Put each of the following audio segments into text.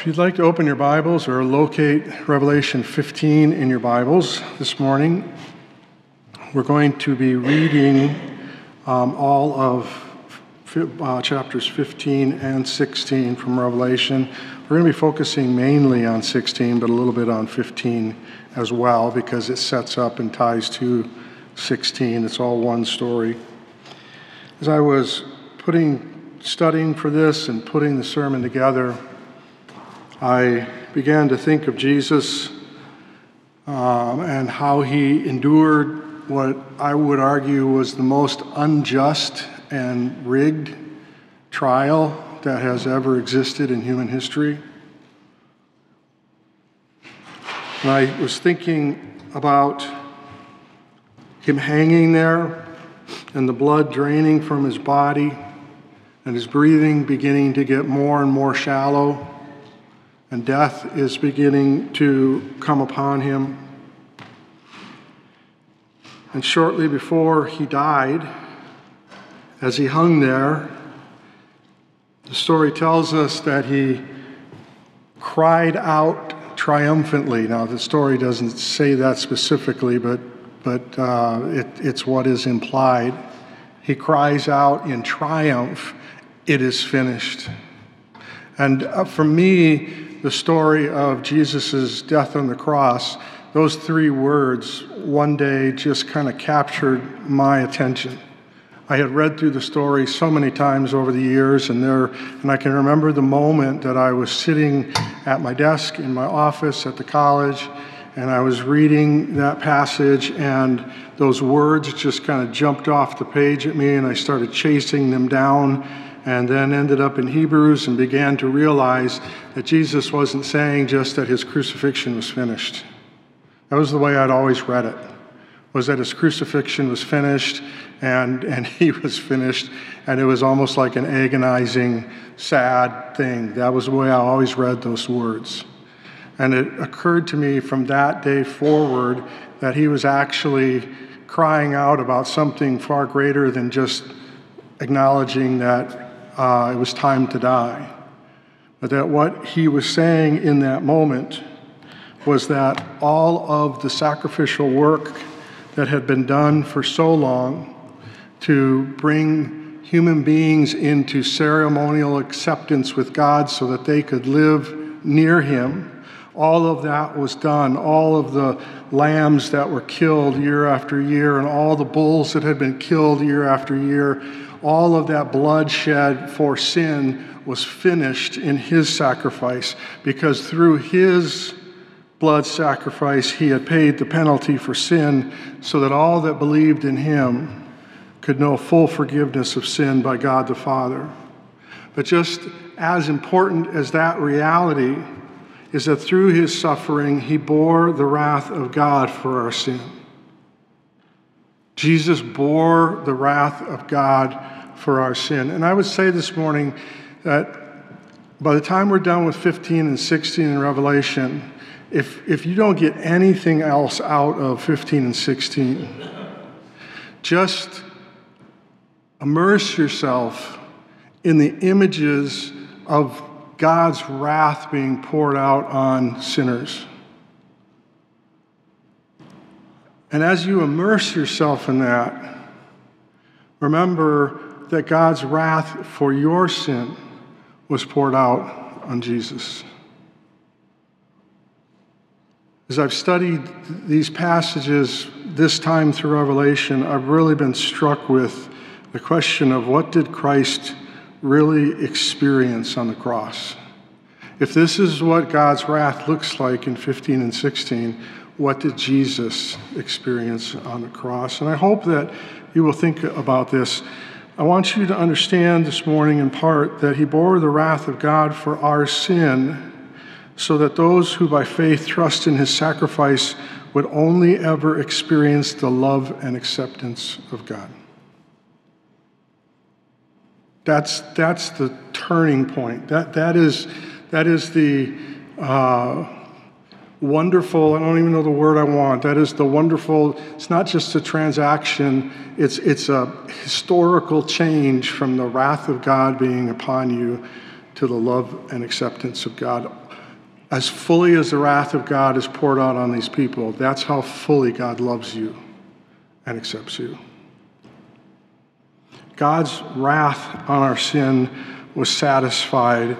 If you'd like to open your Bibles or locate Revelation 15 in your Bibles this morning, we're going to be reading um, all of uh, chapters 15 and 16 from Revelation. We're going to be focusing mainly on 16, but a little bit on 15 as well, because it sets up and ties to 16. It's all one story. As I was putting, studying for this and putting the sermon together, I began to think of Jesus um, and how he endured what I would argue was the most unjust and rigged trial that has ever existed in human history. And I was thinking about him hanging there and the blood draining from his body and his breathing beginning to get more and more shallow and death is beginning to come upon him. And shortly before he died, as he hung there, the story tells us that he cried out triumphantly. Now, the story doesn't say that specifically, but, but uh, it, it's what is implied. He cries out in triumph, It is finished. And uh, for me, the story of Jesus' death on the cross, those three words one day just kind of captured my attention. I had read through the story so many times over the years, and there, and I can remember the moment that I was sitting at my desk in my office at the college, and I was reading that passage, and those words just kind of jumped off the page at me, and I started chasing them down and then ended up in Hebrews and began to realize that Jesus wasn't saying just that his crucifixion was finished. That was the way I'd always read it, was that his crucifixion was finished and, and he was finished, and it was almost like an agonizing, sad thing. That was the way I always read those words. And it occurred to me from that day forward that he was actually crying out about something far greater than just acknowledging that uh, it was time to die. But that what he was saying in that moment was that all of the sacrificial work that had been done for so long to bring human beings into ceremonial acceptance with God so that they could live near him, all of that was done. All of the lambs that were killed year after year, and all the bulls that had been killed year after year, all of that bloodshed for sin was finished in his sacrifice because through his blood sacrifice he had paid the penalty for sin so that all that believed in him could know full forgiveness of sin by God the Father. But just as important as that reality is that through his suffering he bore the wrath of God for our sin. Jesus bore the wrath of God for our sin. And I would say this morning that by the time we're done with 15 and 16 in Revelation, if, if you don't get anything else out of 15 and 16, just immerse yourself in the images of God's wrath being poured out on sinners. And as you immerse yourself in that, remember that God's wrath for your sin was poured out on Jesus. As I've studied these passages this time through Revelation, I've really been struck with the question of what did Christ really experience on the cross? If this is what God's wrath looks like in 15 and 16, what did Jesus experience on the cross? And I hope that you will think about this. I want you to understand this morning, in part, that he bore the wrath of God for our sin, so that those who by faith trust in his sacrifice would only ever experience the love and acceptance of God. That's, that's the turning point. That, that, is, that is the. Uh, wonderful, I don't even know the word I want. That is the wonderful, it's not just a transaction, it's, it's a historical change from the wrath of God being upon you to the love and acceptance of God. As fully as the wrath of God is poured out on these people, that's how fully God loves you and accepts you. God's wrath on our sin was satisfied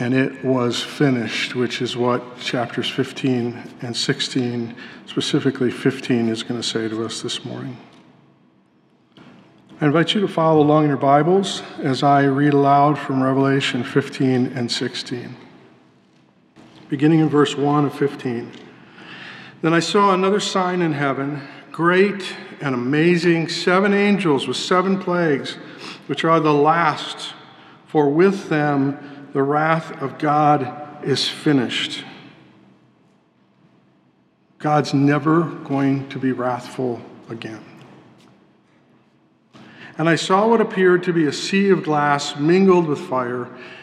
and it was finished, which is what chapters 15 and 16, specifically 15, is going to say to us this morning. I invite you to follow along in your Bibles as I read aloud from Revelation 15 and 16. Beginning in verse 1 of 15. Then I saw another sign in heaven, great and amazing, seven angels with seven plagues, which are the last, for with them the wrath of God is finished. God's never going to be wrathful again. And I saw what appeared to be a sea of glass mingled with fire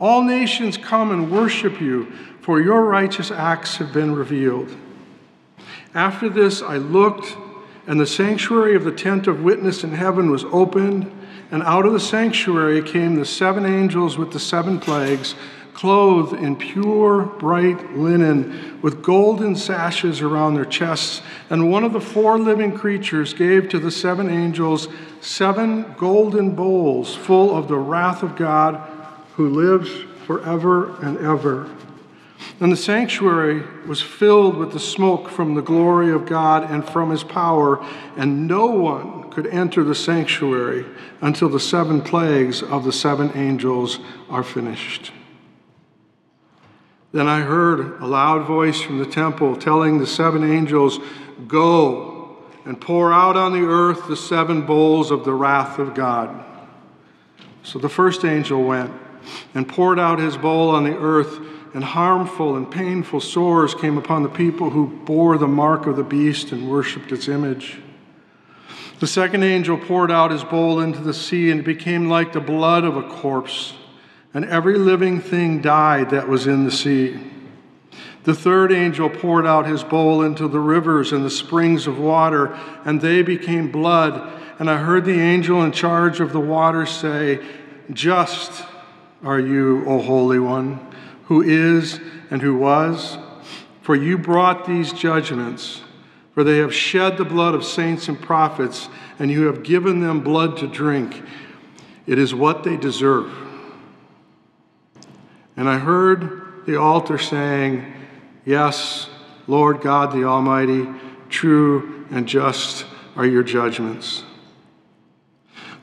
All nations come and worship you, for your righteous acts have been revealed. After this, I looked, and the sanctuary of the tent of witness in heaven was opened, and out of the sanctuary came the seven angels with the seven plagues, clothed in pure, bright linen, with golden sashes around their chests. And one of the four living creatures gave to the seven angels seven golden bowls full of the wrath of God who lives forever and ever. And the sanctuary was filled with the smoke from the glory of God and from his power, and no one could enter the sanctuary until the seven plagues of the seven angels are finished. Then I heard a loud voice from the temple telling the seven angels, Go and pour out on the earth the seven bowls of the wrath of God. So the first angel went and poured out his bowl on the earth, and harmful and painful sores came upon the people who bore the mark of the beast and worshipped its image. The second angel poured out his bowl into the sea, and it became like the blood of a corpse, and every living thing died that was in the sea. The third angel poured out his bowl into the rivers and the springs of water, and they became blood. And I heard the angel in charge of the waters say, Just are you, O Holy One, who is and who was. For you brought these judgments, for they have shed the blood of saints and prophets, and you have given them blood to drink. It is what they deserve. And I heard the altar saying, Yes, Lord God the Almighty, true and just are your judgments.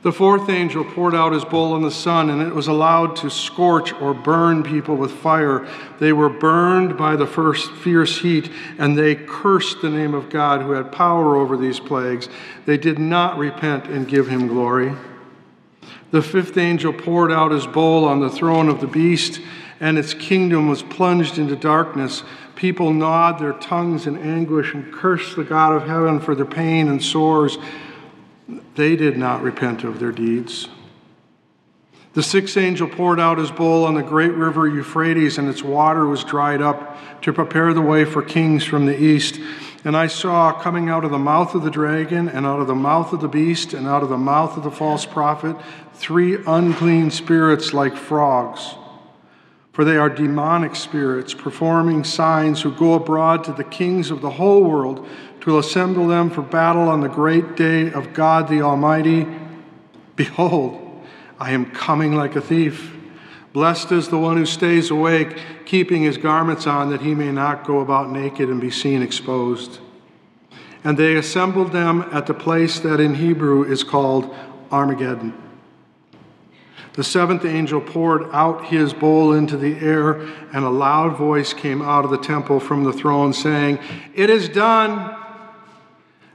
The fourth angel poured out his bowl on the sun, and it was allowed to scorch or burn people with fire. They were burned by the first fierce heat, and they cursed the name of God who had power over these plagues. They did not repent and give him glory. The fifth angel poured out his bowl on the throne of the beast, and its kingdom was plunged into darkness. People gnawed their tongues in anguish and cursed the God of heaven for their pain and sores. They did not repent of their deeds. The sixth angel poured out his bowl on the great river Euphrates, and its water was dried up to prepare the way for kings from the east. And I saw coming out of the mouth of the dragon, and out of the mouth of the beast, and out of the mouth of the false prophet, three unclean spirits like frogs. For they are demonic spirits, performing signs who go abroad to the kings of the whole world to assemble them for battle on the great day of God the Almighty. Behold, I am coming like a thief. Blessed is the one who stays awake, keeping his garments on, that he may not go about naked and be seen exposed. And they assembled them at the place that in Hebrew is called Armageddon. The seventh angel poured out his bowl into the air, and a loud voice came out of the temple from the throne saying, It is done.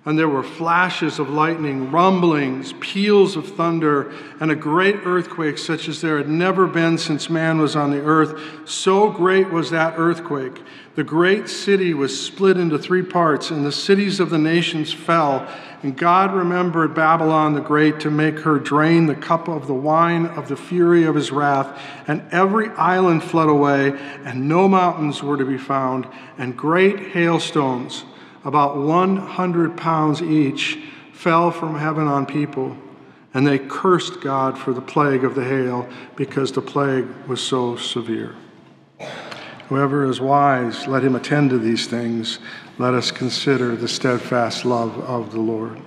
And there were flashes of lightning, rumblings, peals of thunder, and a great earthquake, such as there had never been since man was on the earth. So great was that earthquake. The great city was split into three parts, and the cities of the nations fell. And God remembered Babylon the Great to make her drain the cup of the wine of the fury of his wrath. And every island fled away, and no mountains were to be found, and great hailstones about 100 pounds each, fell from heaven on people, and they cursed God for the plague of the hail because the plague was so severe. Whoever is wise, let him attend to these things. Let us consider the steadfast love of the Lord.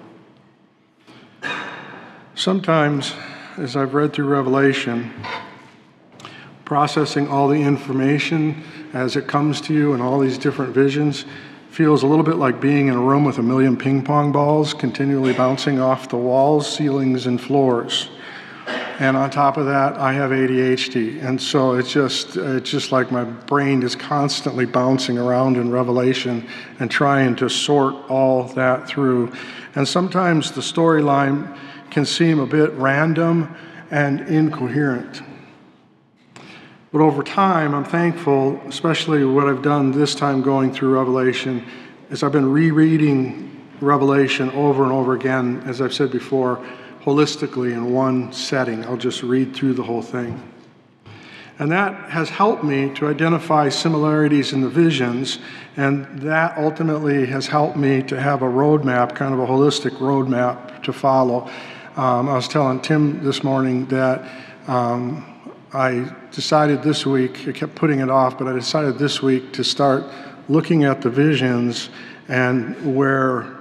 Sometimes, as I've read through Revelation, processing all the information as it comes to you and all these different visions, feels a little bit like being in a room with a million ping pong balls continually bouncing off the walls, ceilings, and floors. And on top of that, I have ADHD, and so it's just it's just like my brain is constantly bouncing around in Revelation and trying to sort all that through. And sometimes the storyline can seem a bit random and incoherent. But over time, I'm thankful, especially what I've done this time going through Revelation, is I've been rereading Revelation over and over again, as I've said before, holistically in one setting. I'll just read through the whole thing. And that has helped me to identify similarities in the visions, and that ultimately has helped me to have a roadmap, kind of a holistic roadmap to follow. Um, I was telling Tim this morning that um, I decided this week, I kept putting it off, but I decided this week to start looking at the visions and where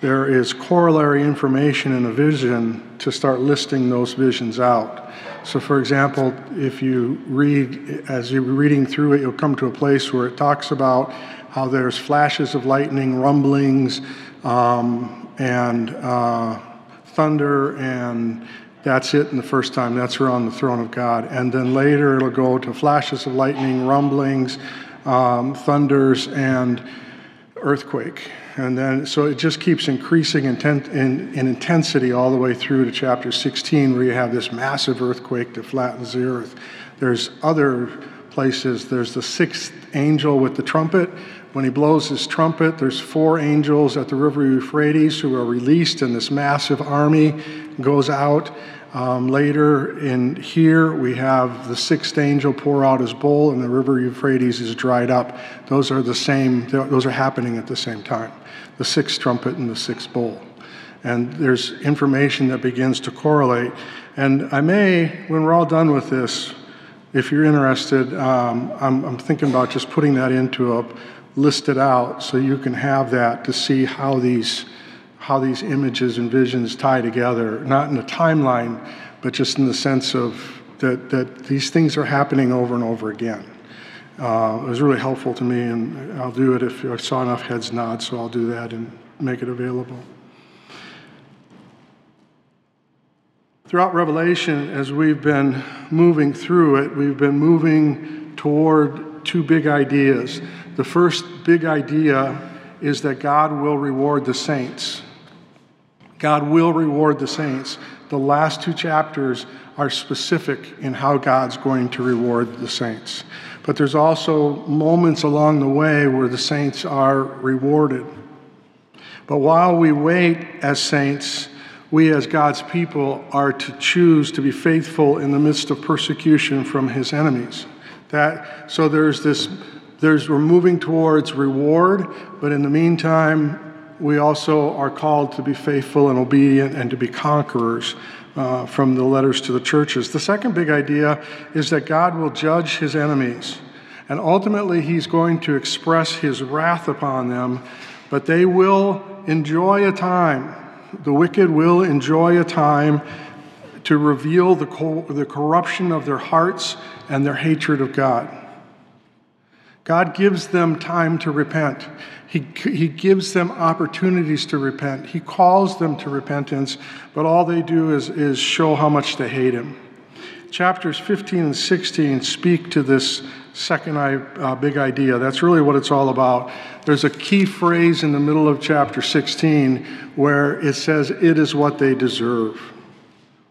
there is corollary information in a vision to start listing those visions out. So, for example, if you read, as you're reading through it, you'll come to a place where it talks about how there's flashes of lightning, rumblings, um, and uh, thunder, and that's it in the first time. That's around the throne of God. And then later it'll go to flashes of lightning, rumblings, um, thunders, and earthquake. And then, so it just keeps increasing in, in, in, intensity all the way through to chapter 16, where you have this massive earthquake that flattens the earth. There's other places. There's the sixth angel with the trumpet. When he blows his trumpet, there's four angels at the river Euphrates who are released, and this massive army goes out. Um, later in here, we have the sixth angel pour out his bowl, and the river Euphrates is dried up. Those are the same, those are happening at the same time the sixth trumpet and the sixth bowl. And there's information that begins to correlate. And I may, when we're all done with this, if you're interested, um, I'm, I'm thinking about just putting that into a listed out so you can have that to see how these how these images and visions tie together, not in a timeline, but just in the sense of that, that these things are happening over and over again. Uh, it was really helpful to me, and I'll do it if I saw enough heads nod, so I'll do that and make it available. Throughout Revelation, as we've been moving through it, we've been moving toward two big ideas. The first big idea is that God will reward the saints. God will reward the saints. The last two chapters are specific in how God's going to reward the saints. But there's also moments along the way where the saints are rewarded. But while we wait as saints, we as God's people are to choose to be faithful in the midst of persecution from his enemies. That so there's this there's we're moving towards reward, but in the meantime, we also are called to be faithful and obedient and to be conquerors uh, from the letters to the churches. The second big idea is that God will judge his enemies, and ultimately, he's going to express his wrath upon them, but they will enjoy a time. The wicked will enjoy a time to reveal the, co- the corruption of their hearts and their hatred of God. God gives them time to repent. He, he gives them opportunities to repent. He calls them to repentance, but all they do is, is show how much they hate Him. Chapters 15 and 16 speak to this second uh, big idea. That's really what it's all about. There's a key phrase in the middle of chapter 16 where it says, It is what they deserve.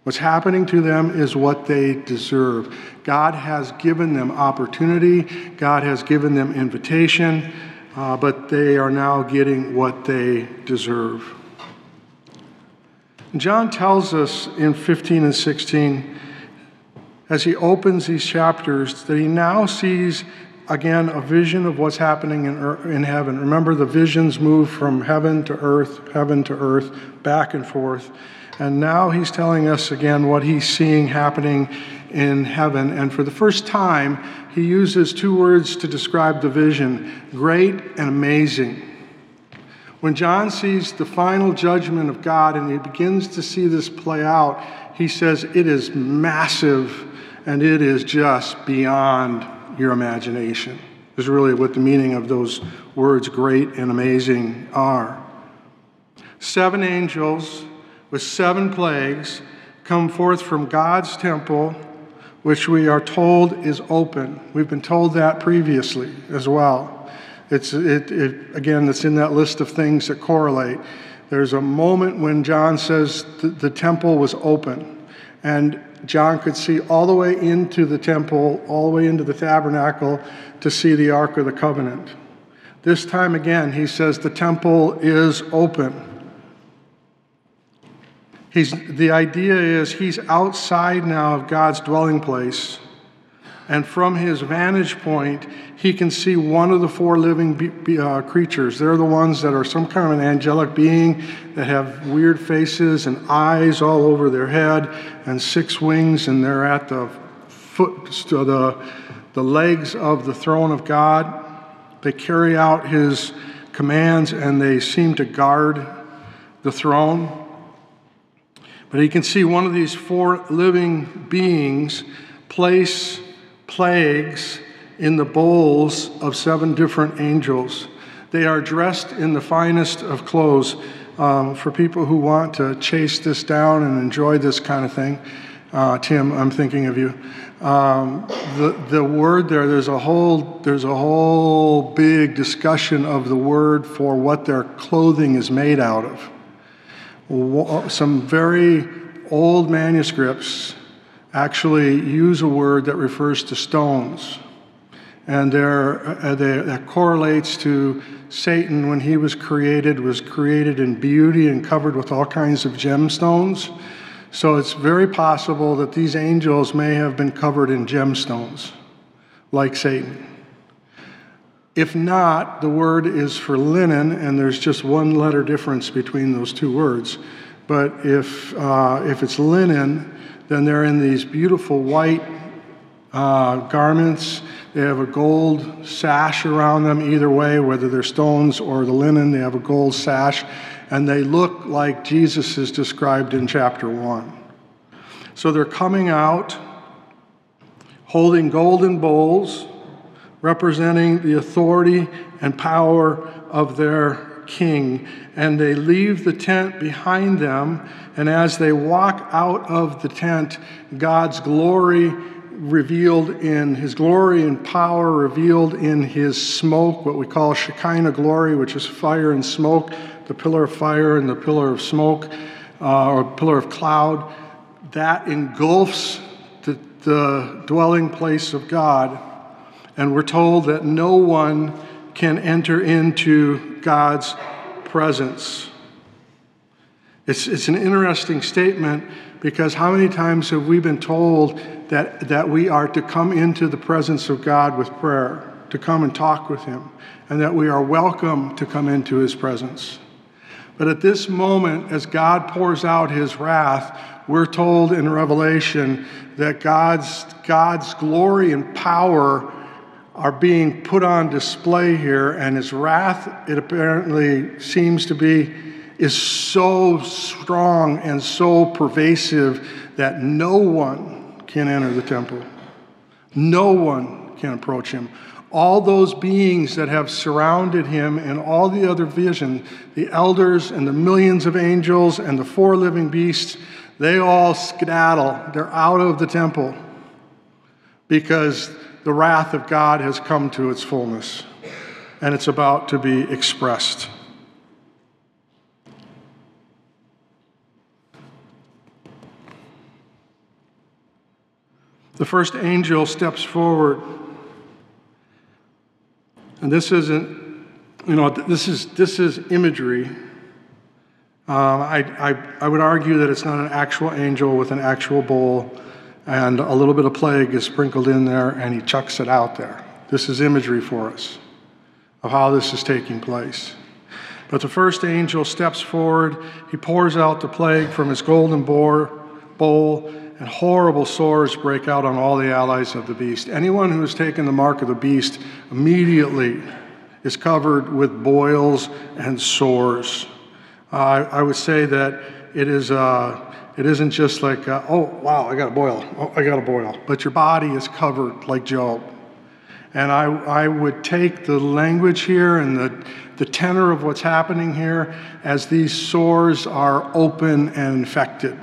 What's happening to them is what they deserve. God has given them opportunity, God has given them invitation, uh, but they are now getting what they deserve. John tells us in 15 and 16, as he opens these chapters, that he now sees again a vision of what's happening in, in heaven. Remember, the visions move from heaven to earth, heaven to earth, back and forth. And now he's telling us again what he's seeing happening in heaven. And for the first time, he uses two words to describe the vision great and amazing. When John sees the final judgment of God and he begins to see this play out, he says, It is massive and it is just beyond your imagination, is really what the meaning of those words, great and amazing, are. Seven angels with seven plagues come forth from God's temple, which we are told is open. We've been told that previously as well. It's, it, it, again, it's in that list of things that correlate. There's a moment when John says the, the temple was open, and John could see all the way into the temple, all the way into the tabernacle to see the Ark of the Covenant. This time again, he says the temple is open. He's, the idea is he's outside now of God's dwelling place. And from his vantage point, he can see one of the four living be, be, uh, creatures. They're the ones that are some kind of an angelic being that have weird faces and eyes all over their head and six wings, and they're at the foot, the, the legs of the throne of God. They carry out his commands and they seem to guard the throne. But he can see one of these four living beings place plagues in the bowls of seven different angels. They are dressed in the finest of clothes. Um, for people who want to chase this down and enjoy this kind of thing, uh, Tim, I'm thinking of you. Um, the, the word there, there's a whole there's a whole big discussion of the word for what their clothing is made out of some very old manuscripts actually use a word that refers to stones. And uh, that correlates to Satan when he was created, was created in beauty and covered with all kinds of gemstones. So it's very possible that these angels may have been covered in gemstones, like Satan. If not, the word is for linen, and there's just one letter difference between those two words. But if, uh, if it's linen, then they're in these beautiful white uh, garments. They have a gold sash around them, either way, whether they're stones or the linen, they have a gold sash, and they look like Jesus is described in chapter 1. So they're coming out holding golden bowls representing the authority and power of their king. And they leave the tent behind them. And as they walk out of the tent, God's glory revealed in his glory and power revealed in his smoke, what we call Shekinah glory, which is fire and smoke, the pillar of fire and the pillar of smoke, uh, or pillar of cloud, that engulfs the, the dwelling place of God and we're told that no one can enter into God's presence. It's, it's an interesting statement because how many times have we been told that, that we are to come into the presence of God with prayer, to come and talk with Him, and that we are welcome to come into His presence? But at this moment, as God pours out His wrath, we're told in Revelation that God's, God's glory and power are being put on display here, and his wrath, it apparently seems to be, is so strong and so pervasive that no one can enter the temple. No one can approach him. All those beings that have surrounded him and all the other vision, the elders and the millions of angels and the four living beasts, they all skedaddle. They're out of the temple because the wrath of God has come to its fullness and it's about to be expressed. The first angel steps forward. And this isn't, you know, this is, this is imagery. Uh, I, I, I would argue that it's not an actual angel with an actual bowl, and a little bit of plague is sprinkled in there, and he chucks it out there. This is imagery for us of how this is taking place. But the first angel steps forward, he pours out the plague from his golden bowl, and horrible sores break out on all the allies of the beast. Anyone who has taken the mark of the beast immediately is covered with boils and sores. Uh, I, I, would say that it is. Uh, it isn't just like, uh, oh, wow, I got a boil. Oh, I got a boil. But your body is covered like Job. And I, I would take the language here and the, the tenor of what's happening here as these sores are open and infected.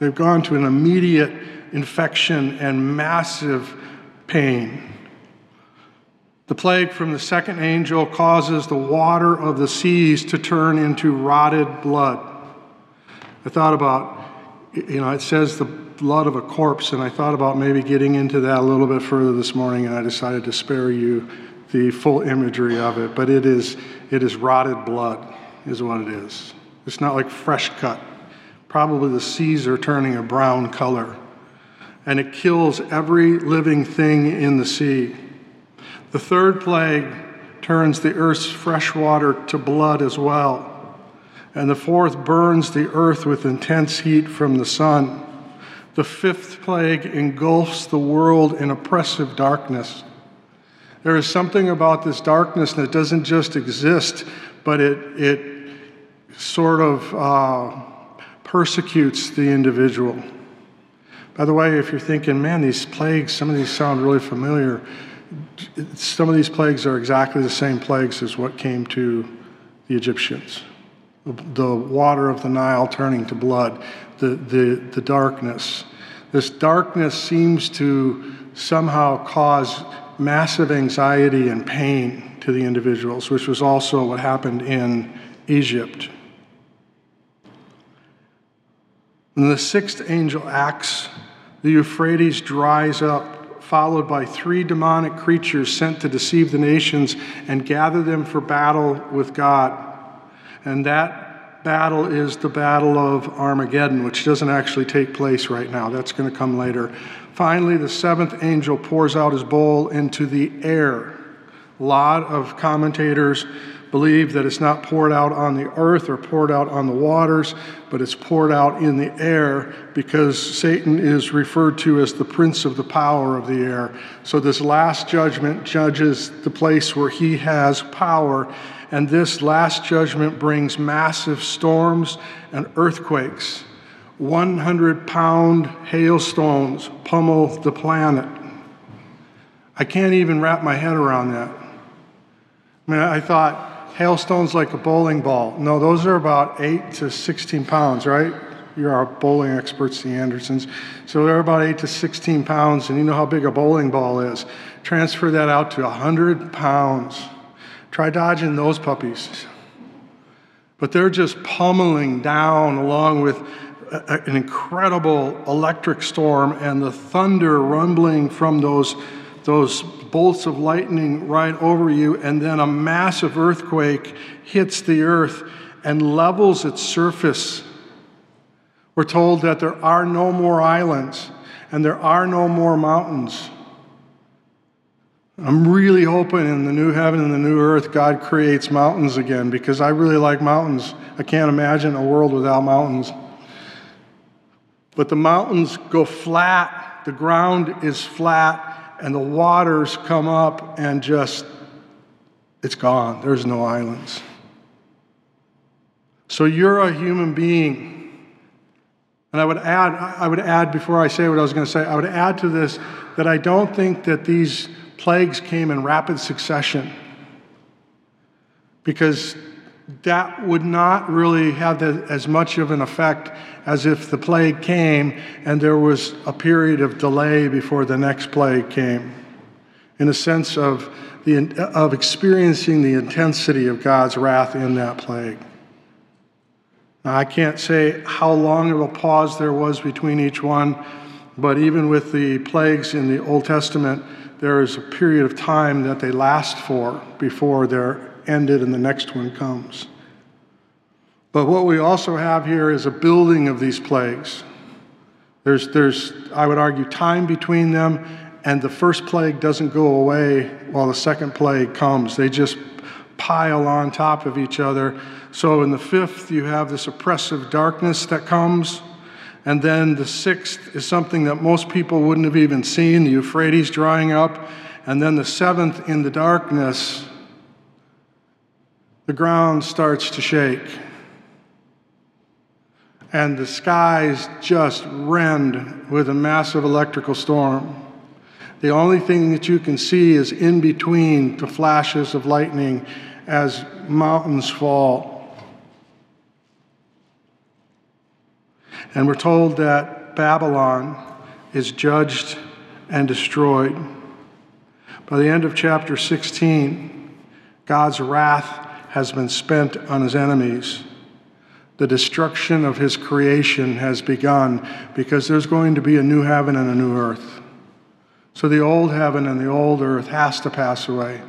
They've gone to an immediate infection and massive pain. The plague from the second angel causes the water of the seas to turn into rotted blood. I thought about, you know, it says the blood of a corpse, and I thought about maybe getting into that a little bit further this morning, and I decided to spare you the full imagery of it. But it is, it is rotted blood, is what it is. It's not like fresh cut. Probably the seas are turning a brown color. And it kills every living thing in the sea. The third plague turns the earth's fresh water to blood as well. And the fourth burns the earth with intense heat from the sun. The fifth plague engulfs the world in oppressive darkness. There is something about this darkness that doesn't just exist, but it, it sort of uh, persecutes the individual. By the way, if you're thinking, man, these plagues, some of these sound really familiar, some of these plagues are exactly the same plagues as what came to the Egyptians the water of the Nile turning to blood, the, the, the darkness. This darkness seems to somehow cause massive anxiety and pain to the individuals, which was also what happened in Egypt. When the sixth angel acts, the Euphrates dries up, followed by three demonic creatures sent to deceive the nations and gather them for battle with God. And that battle is the Battle of Armageddon, which doesn't actually take place right now. That's going to come later. Finally, the seventh angel pours out his bowl into the air. A lot of commentators believe that it's not poured out on the earth or poured out on the waters, but it's poured out in the air because Satan is referred to as the prince of the power of the air. So, this last judgment judges the place where he has power, and this last judgment brings massive storms and earthquakes. 100 pound hailstones pummel the planet. I can't even wrap my head around that. I mean, I thought, hailstones like a bowling ball. No, those are about 8 to 16 pounds, right? You're our bowling experts, the Andersons. So they're about 8 to 16 pounds, and you know how big a bowling ball is. Transfer that out to 100 pounds. Try dodging those puppies. But they're just pummeling down along with a, an incredible electric storm and the thunder rumbling from those, those bolts of lightning right over you, and then a massive earthquake hits the earth and levels its surface. We're told that there are no more islands and there are no more mountains. I'm really hoping in the new heaven and the new earth, God creates mountains again because I really like mountains. I can't imagine a world without mountains. But the mountains go flat, the ground is flat, and the waters come up and just, it's gone. There's no islands. So you're a human being. And I would add, I would add before I say what I was going to say, I would add to this that I don't think that these plagues came in rapid succession. Because that would not really have the, as much of an effect as if the plague came and there was a period of delay before the next plague came. in a sense of, the, of experiencing the intensity of God's wrath in that plague. Now, I can't say how long of a pause there was between each one, but even with the plagues in the Old Testament, there is a period of time that they last for before they're ended and the next one comes. But what we also have here is a building of these plagues. There's, there's, I would argue, time between them, and the first plague doesn't go away while the second plague comes. They just pile on top of each other. So in the fifth, you have this oppressive darkness that comes. And then the sixth is something that most people wouldn't have even seen the Euphrates drying up. And then the seventh, in the darkness, the ground starts to shake. And the skies just rend with a massive electrical storm. The only thing that you can see is in between the flashes of lightning as mountains fall. And we're told that Babylon is judged and destroyed. By the end of chapter 16, God's wrath has been spent on his enemies. The destruction of his creation has begun because there's going to be a new heaven and a new earth. So the old heaven and the old earth has to pass away.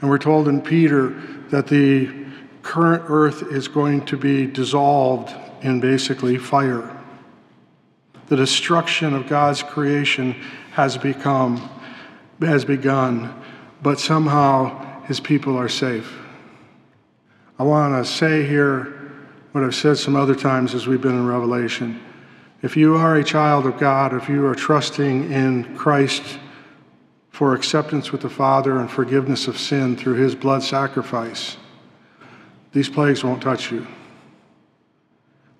And we're told in Peter that the current earth is going to be dissolved in basically fire. The destruction of God's creation has become has begun, but somehow his people are safe. I want to say here what I've said some other times as we've been in Revelation. If you are a child of God, if you are trusting in Christ for acceptance with the Father and forgiveness of sin through his blood sacrifice, these plagues won't touch you.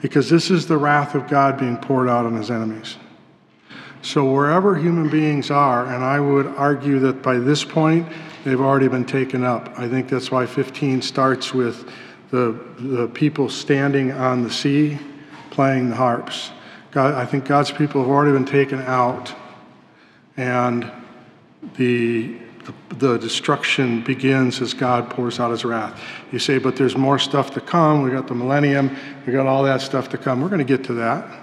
Because this is the wrath of God being poured out on his enemies. So, wherever human beings are, and I would argue that by this point, they've already been taken up. I think that's why 15 starts with the, the people standing on the sea playing the harps. God, I think God's people have already been taken out, and the, the, the destruction begins as God pours out his wrath. You say, but there's more stuff to come. We got the millennium, we got all that stuff to come. We're going to get to that.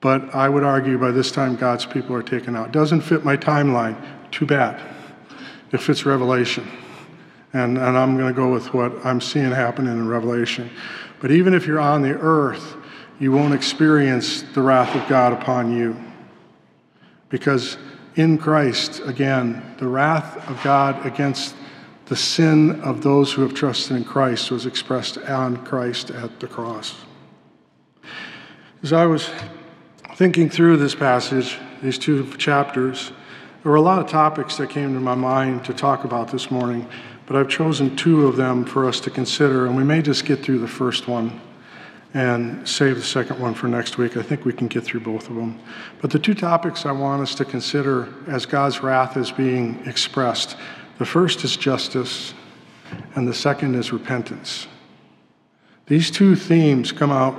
But I would argue by this time God's people are taken out. Doesn't fit my timeline. Too bad. It fits Revelation. And, and I'm going to go with what I'm seeing happening in Revelation. But even if you're on the earth, you won't experience the wrath of God upon you. Because in Christ, again, the wrath of God against the sin of those who have trusted in Christ was expressed on Christ at the cross. As I was thinking through this passage, these two chapters, there were a lot of topics that came to my mind to talk about this morning, but I've chosen two of them for us to consider, and we may just get through the first one and save the second one for next week. I think we can get through both of them. But the two topics I want us to consider as God's wrath is being expressed the first is justice, and the second is repentance. These two themes come out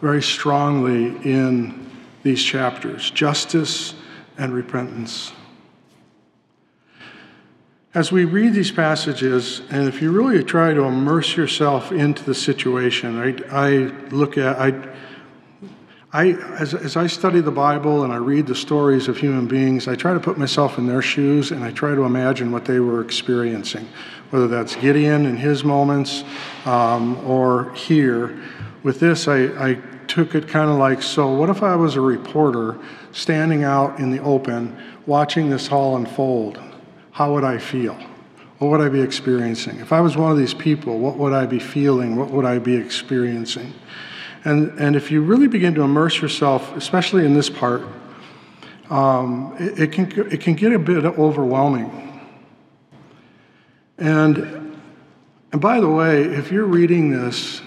very strongly in these chapters justice and repentance. As we read these passages, and if you really try to immerse yourself into the situation, I, I look at, I, I, as, as I study the Bible and I read the stories of human beings, I try to put myself in their shoes and I try to imagine what they were experiencing, whether that's Gideon in his moments um, or here. With this, I, I took it kind of like so, what if I was a reporter standing out in the open watching this all unfold? How would I feel? What would I be experiencing? If I was one of these people, what would I be feeling? What would I be experiencing? And, and if you really begin to immerse yourself, especially in this part, um, it, it, can, it can get a bit overwhelming. And, and by the way, if you're reading this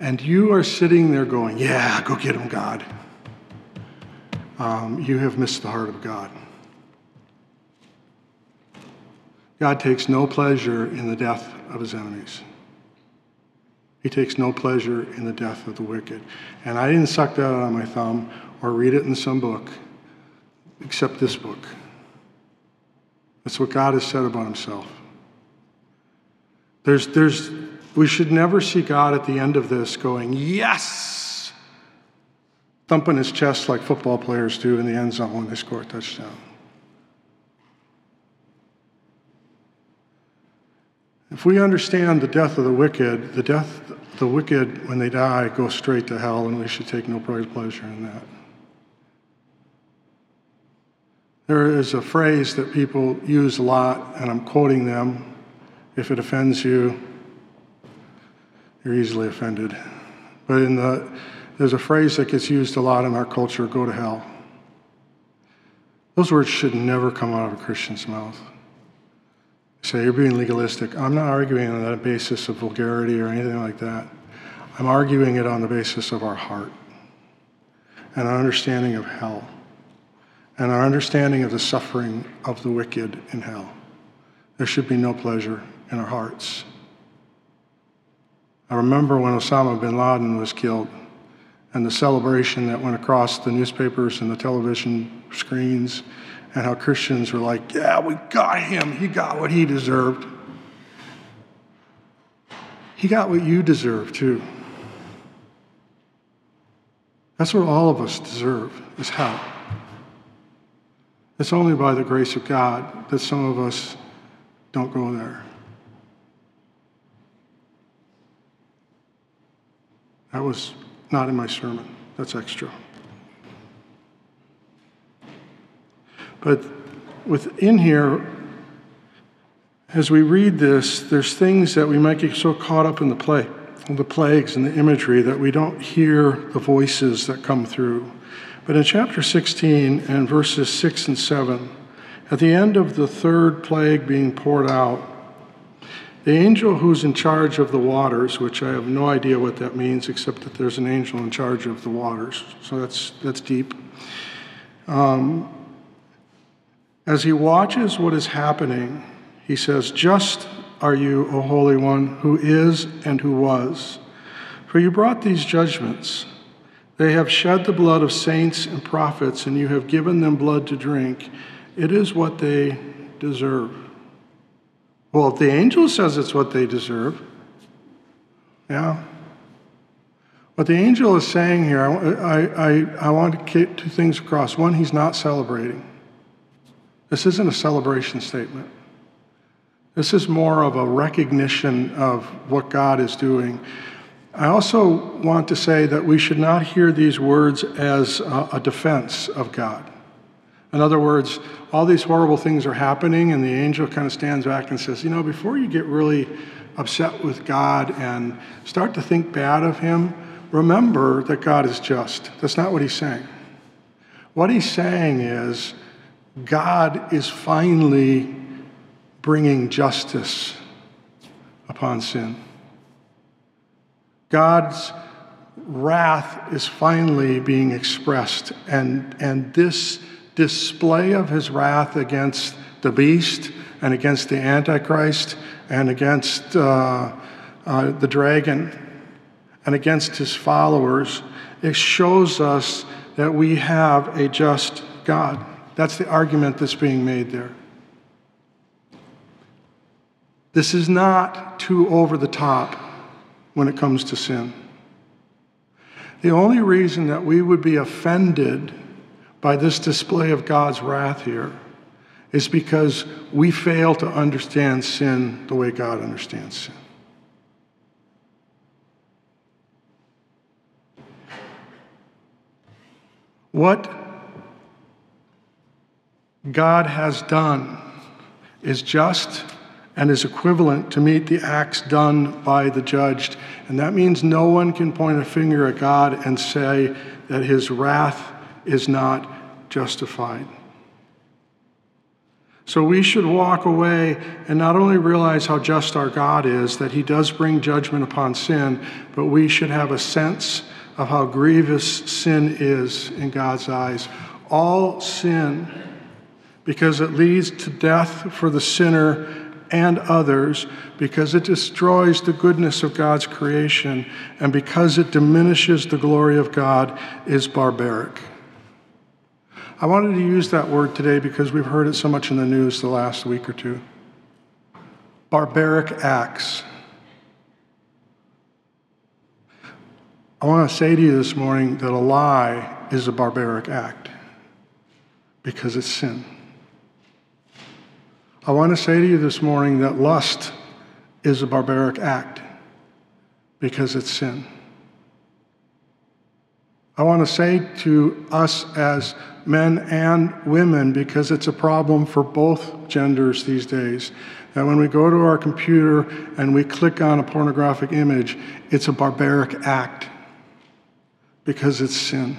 and you are sitting there going, Yeah, go get him, God, um, you have missed the heart of God. God takes no pleasure in the death of his enemies. He takes no pleasure in the death of the wicked. And I didn't suck that out of my thumb or read it in some book, except this book. That's what God has said about himself. There's, there's, we should never see God at the end of this going, Yes! Thumping his chest like football players do in the end zone when they score a touchdown. If we understand the death of the wicked, the death, the wicked, when they die, go straight to hell, and we should take no pleasure in that. There is a phrase that people use a lot, and I'm quoting them. If it offends you, you're easily offended. But in the, there's a phrase that gets used a lot in our culture go to hell. Those words should never come out of a Christian's mouth. Say, you're being legalistic. I'm not arguing on that basis of vulgarity or anything like that. I'm arguing it on the basis of our heart and our understanding of hell and our understanding of the suffering of the wicked in hell. There should be no pleasure in our hearts. I remember when Osama bin Laden was killed and the celebration that went across the newspapers and the television screens, and how Christians were like, Yeah, we got him. He got what he deserved. He got what you deserve, too. That's what all of us deserve, is hell. It's only by the grace of God that some of us don't go there. That was not in my sermon. That's extra. But within here, as we read this, there's things that we might get so caught up in the play, the plagues and the imagery that we don't hear the voices that come through. But in chapter 16 and verses 6 and 7, at the end of the third plague being poured out, the angel who's in charge of the waters, which I have no idea what that means, except that there's an angel in charge of the waters, so that's, that's deep. Um, as he watches what is happening, he says, Just are you, O Holy One, who is and who was. For you brought these judgments. They have shed the blood of saints and prophets, and you have given them blood to drink. It is what they deserve. Well, if the angel says it's what they deserve, yeah. What the angel is saying here, I, I, I want to get two things across. One, he's not celebrating. This isn't a celebration statement. This is more of a recognition of what God is doing. I also want to say that we should not hear these words as a, defense of God. In other words, all these horrible things are happening, and the angel kind of stands back and says, You know, before you get really upset with God and start to think bad of Him, remember that God is just. That's not what He's saying. What He's saying is, God is finally bringing justice upon sin. God's wrath is finally being expressed, and, and this display of his wrath against the beast and against the Antichrist and against uh, uh, the dragon and against his followers, it shows us that we have a just God. That's the argument that's being made there. This is not too over the top when it comes to sin. The only reason that we would be offended by this display of God's wrath here is because we fail to understand sin the way God understands sin. What God has done is just and is equivalent to meet the acts done by the judged. And that means no one can point a finger at God and say that his wrath is not justified. So we should walk away and not only realize how just our God is, that he does bring judgment upon sin, but we should have a sense of how grievous sin is in God's eyes. All sin, because it leads to death for the sinner and others because it destroys the goodness of God's creation and because it diminishes the glory of God is barbaric. I wanted to use that word today because we've heard it so much in the news the last week or two. Barbaric acts. I want to say to you this morning that a lie is a barbaric act because it's sin. I want to say to you this morning that lust is a barbaric act because it's sin. I want to say to us as men and women, because it's a problem for both genders these days, that when we go to our computer and we click on a pornographic image, it's a barbaric act because it's sin.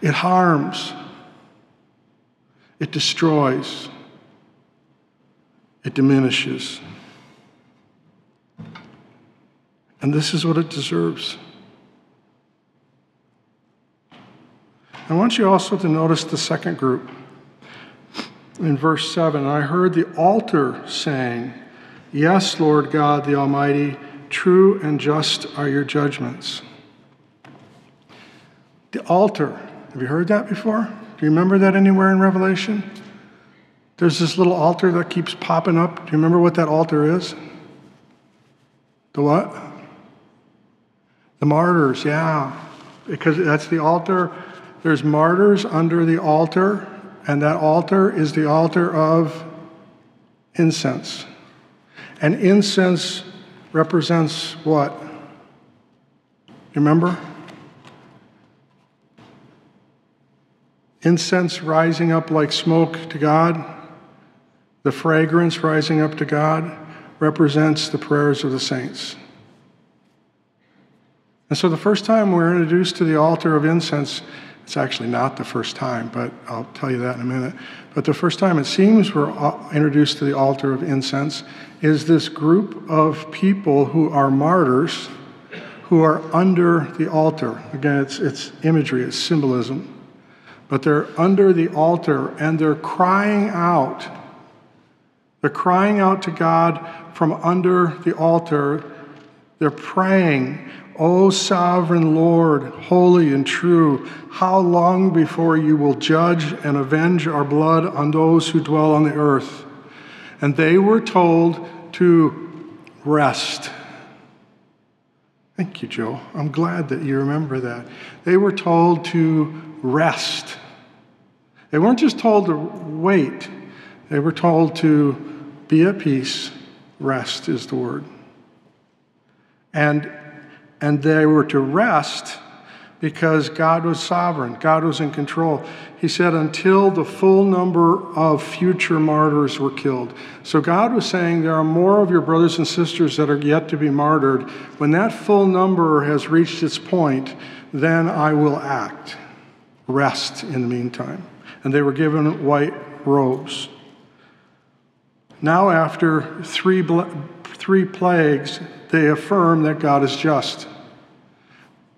It harms, it destroys, it diminishes. And this is what it deserves. I want you also to notice the second group. In verse 7, I heard the altar saying, Yes, Lord God the Almighty, true and just are your judgments. The altar, have you heard that before? Do you remember that anywhere in Revelation? There's this little altar that keeps popping up. Do you remember what that altar is? The what? The martyrs, yeah. Because that's the altar. There's martyrs under the altar, and that altar is the altar of incense. And incense represents what? Remember? Incense rising up like smoke to God, the fragrance rising up to God, represents the prayers of the saints. And so the first time we're introduced to the altar of incense, it's actually not the first time, but I'll tell you that in a minute. But the first time it seems we're introduced to the altar of incense is this group of people who are martyrs who are under the altar. Again, it's, it's imagery, it's symbolism. But they're under the altar and they're crying out. They're crying out to God from under the altar. They're praying, O sovereign Lord, holy and true, how long before you will judge and avenge our blood on those who dwell on the earth? And they were told to rest. Thank you, Joe. I'm glad that you remember that. They were told to rest. They weren't just told to wait, they were told to be at peace. Rest is the word. And, and they were to rest because God was sovereign, God was in control. He said, until the full number of future martyrs were killed. So God was saying, there are more of your brothers and sisters that are yet to be martyred. When that full number has reached its point, then I will act. Rest in the meantime. And they were given white robes. Now, after three, three plagues, they affirm that God is just.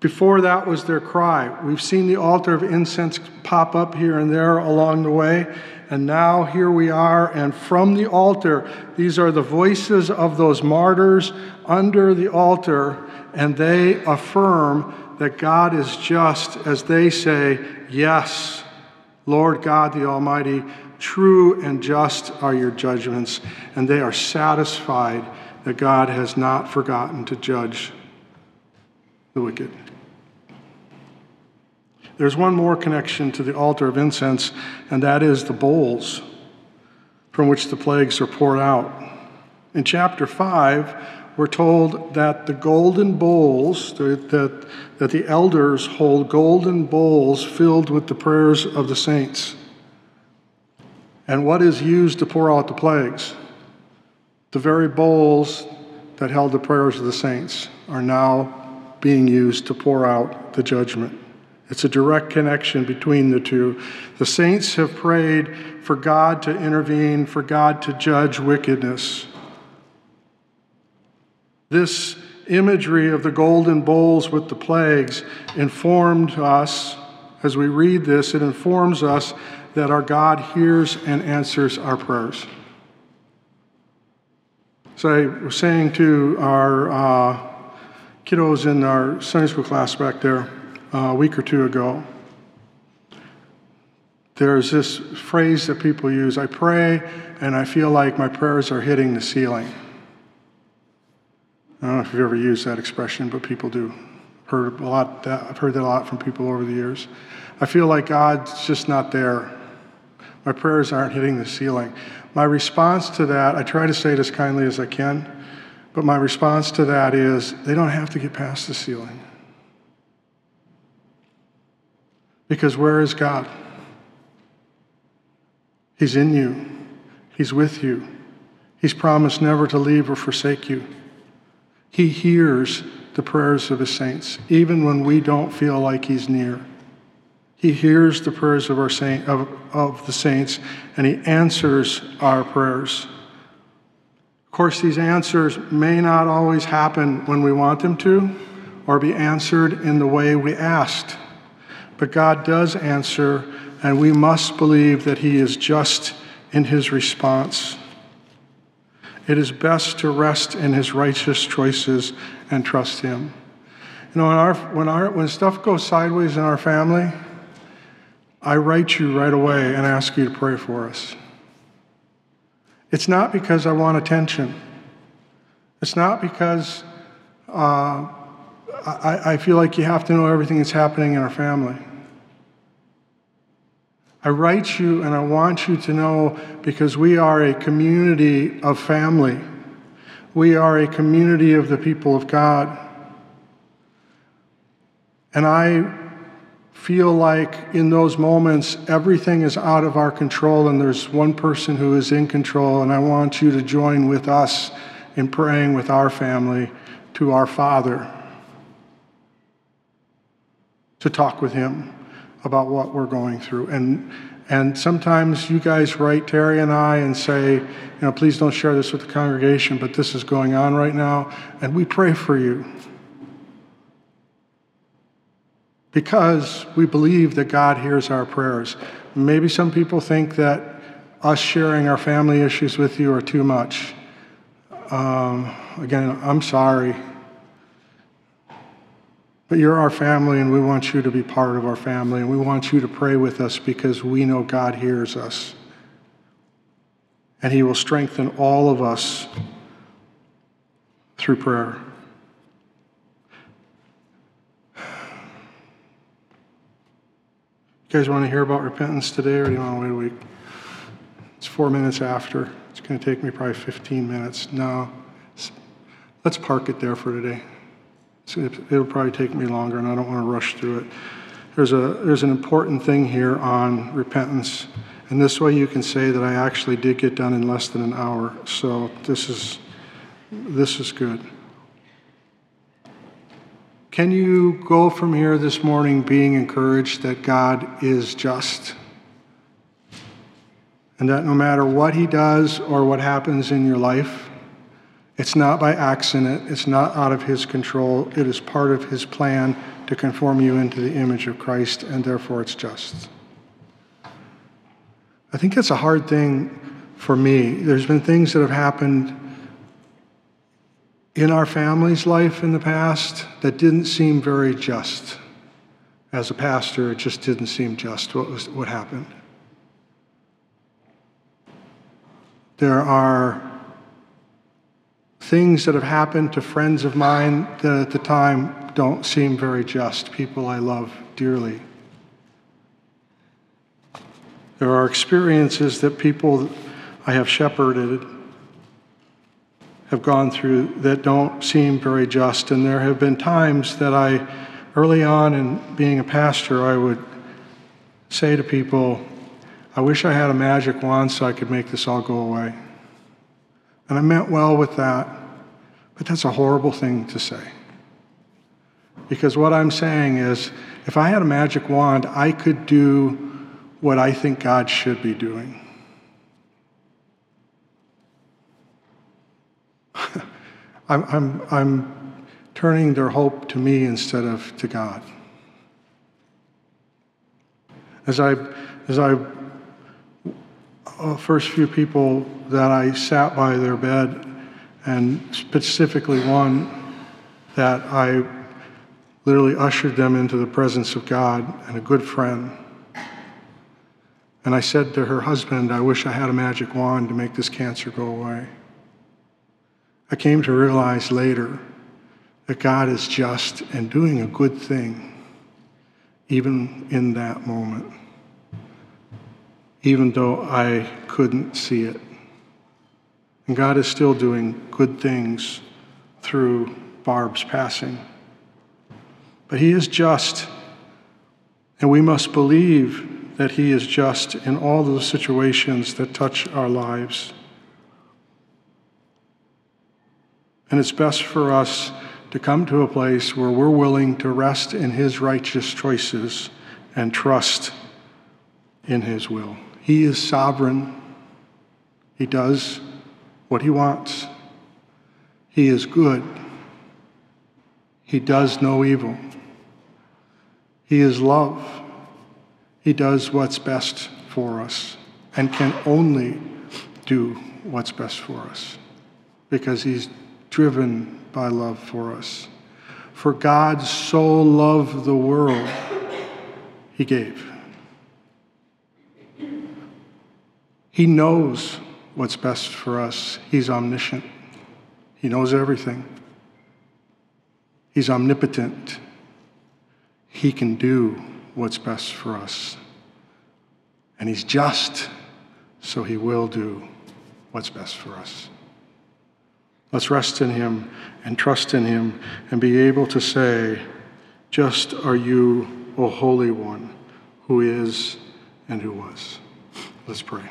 Before that was their cry. We've seen the altar of incense pop up here and there along the way. And now here we are, and from the altar, these are the voices of those martyrs under the altar, and they affirm that God is just as they say, Yes, Lord God the Almighty, true and just are your judgments, and they are satisfied that God has not forgotten to judge the wicked. There's one more connection to the altar of incense, and that is the bowls from which the plagues are poured out. In chapter 5, we're told that the golden bowls, that, that the elders hold golden bowls filled with the prayers of the saints. And what is used to pour out the plagues? The very bowls that held the prayers of the saints are now being used to pour out the judgment. It's a direct connection between the two. The saints have prayed for God to intervene, for God to judge wickedness. This imagery of the golden bowls with the plagues informed us, as we read this, it informs us that our God hears and answers our prayers. So I was saying to our uh, kiddos in our Sunday school class back there a week or two ago. There's this phrase that people use I pray and I feel like my prayers are hitting the ceiling. I don't know if you've ever used that expression, but people do. Heard a lot that, I've heard that a lot from people over the years. I feel like God's just not there. My prayers aren't hitting the ceiling. My response to that, I try to say it as kindly as I can, but my response to that is they don't have to get past the ceiling. Because where is God? He's in you, He's with you. He's promised never to leave or forsake you. He hears the prayers of His saints, even when we don't feel like He's near. He hears the prayers of, our saint, of, of the saints and He answers our prayers. Of course, these answers may not always happen when we want them to or be answered in the way we asked. But God does answer, and we must believe that He is just in His response. It is best to rest in His righteous choices and trust Him. You know, when, our, when, our, when stuff goes sideways in our family, I write you right away and ask you to pray for us. It's not because I want attention. It's not because uh, I, I feel like you have to know everything that's happening in our family. I write you and I want you to know because we are a community of family. We are a community of the people of God. And I feel like in those moments everything is out of our control and there's one person who is in control, and I want you to join with us in praying with our family to our Father to talk with Him about what we're going through. And, and sometimes you guys write Terry and I and say, you know, please don't share this with the congregation, but this is going on right now, and we pray for you because we believe that God hears our prayers. Maybe some people think that us sharing our family issues with you are too much. Um, again, I'm sorry. But you're our family, and we want you to be part of our family, and we want you to pray with us because we know God hears us. And He will strengthen all of us through prayer. You guys want to hear about repentance today, or do you want to wait a week? It's four minutes after. It's going to take me probably 15 minutes. No, let's park it there for today. It'll probably take me longer, and I don't want to rush through it. There's, a, there's an important thing here on repentance, and this way you can say that I actually did get done in less than an hour. So this is, this is good. Can you go from here this morning being encouraged that God is just? And that no matter what He does or what happens in your life, it's not by accident, it's not out of His control, it is part of His plan to conform you into the image of Christ, and therefore it's just. I think that's a hard thing for me. There's been things that have happened in our family's life in the past that didn't seem very just. As a pastor, it just didn't seem just what, was, what happened. There are things that have happened to friends of mine that at the time don't seem very just, people I love dearly. There are experiences that people I have shepherded have gone through that don't seem very just. And there have been times that I, early on in being a pastor, I would say to people, I wish I had a magic wand so I could make this all go away. And I meant well with that, but that's a horrible thing to say. Because what I'm saying is, if I had a magic wand, I could do what I think God should be doing. I'm, I'm, I'm turning their hope to me instead of to God. As I, as I, uh, first few people that I sat by their bed, and specifically one that I literally ushered them into the presence of God and a good friend. And I said to her husband, I wish I had a magic wand to make this cancer go away. I came to realize later that God is just and doing a good thing, even in that moment, even though I couldn't see it. And God is still doing good things through Barb's passing. But He is just, and we must believe that He is just in all those situations that touch our lives. And it's best for us to come to a place where we're willing to rest in His righteous choices and trust in His will. He is sovereign, He does what He wants, He is good, He does no evil. He is love. He does what's best for us and can only do what's best for us because He's driven by love for us. For God so loved the world, He gave. He knows what's best for us. He's omniscient, He knows everything. He's omnipotent. He can do what's best for us. And He's just, so He will do what's best for us. Let's rest in Him and trust in Him and be able to say, Just are you, O Holy One, who is and who was. Let's pray.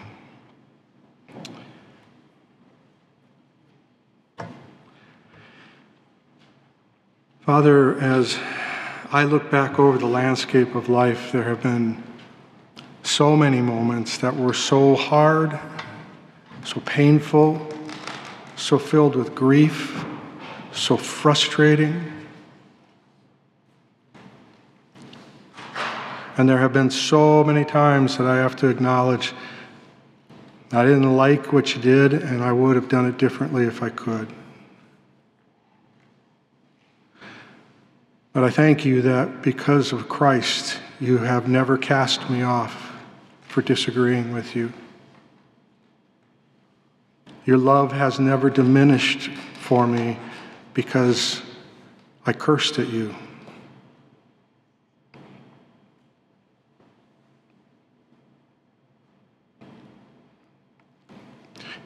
Father, as I look back over the landscape of life, there have been so many moments that were so hard, so painful, so filled with grief, so frustrating. And there have been so many times that I have to acknowledge I didn't like what you did, and I would have done it differently if I could. But I thank you that because of Christ, you have never cast me off for disagreeing with you. Your love has never diminished for me because I cursed at you.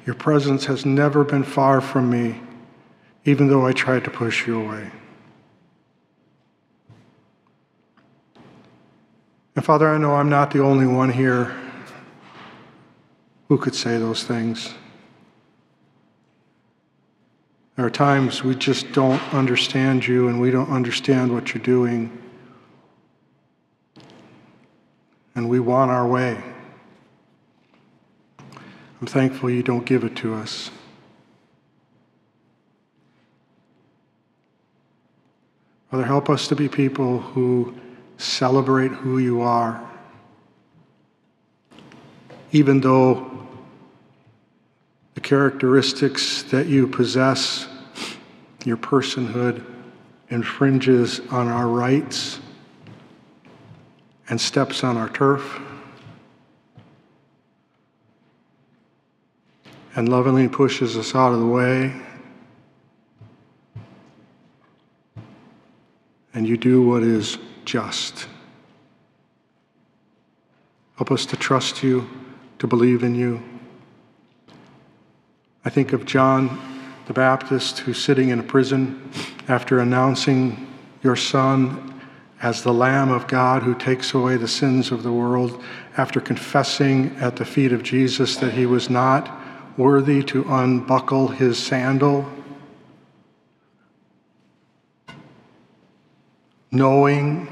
Your presence has never been far from me, even though I tried to push you away. And Father, I know I'm not the only one here who could say those things. There are times we just don't understand you and we don't understand what you're doing. And we want our way. I'm thankful you don't give it to us. Father, help us to be people who Celebrate who you are. Even though the characteristics that you possess, your personhood, infringes on our rights and steps on our turf. And lovingly pushes us out of the way. And you do what is just. Help us to trust you, to believe in you. I think of John the Baptist who's sitting in a prison after announcing your Son as the Lamb of God who takes away the sins of the world, after confessing at the feet of Jesus that he was not worthy to unbuckle his sandal knowing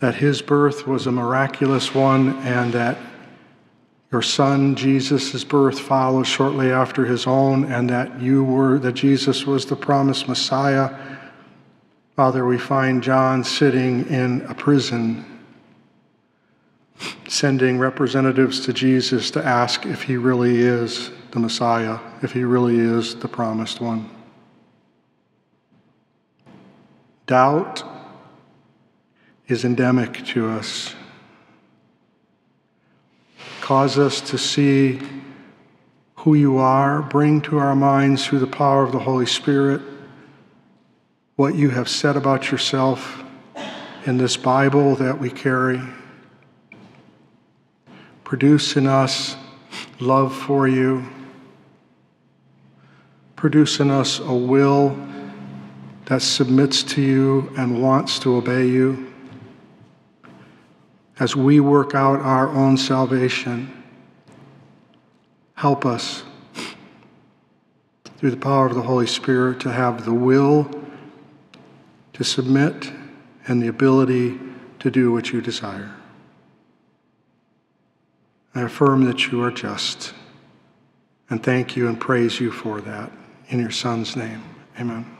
that his birth was a miraculous one and that your son Jesus' birth follows shortly after his own, and that you were, that Jesus was the promised Messiah. Father, we find John sitting in a prison, sending representatives to Jesus to ask if he really is the Messiah, if he really is the promised one. Doubt is endemic to us. Cause us to see who you are. Bring to our minds, through the power of the Holy Spirit, what you have said about yourself in this Bible that we carry. Produce in us love for you. Produce in us a will that submits to you and wants to obey you. As we work out our own salvation, help us through the power of the Holy Spirit to have the will to submit and the ability to do what you desire. I affirm that you are just and thank you and praise you for that. In your Son's name, amen.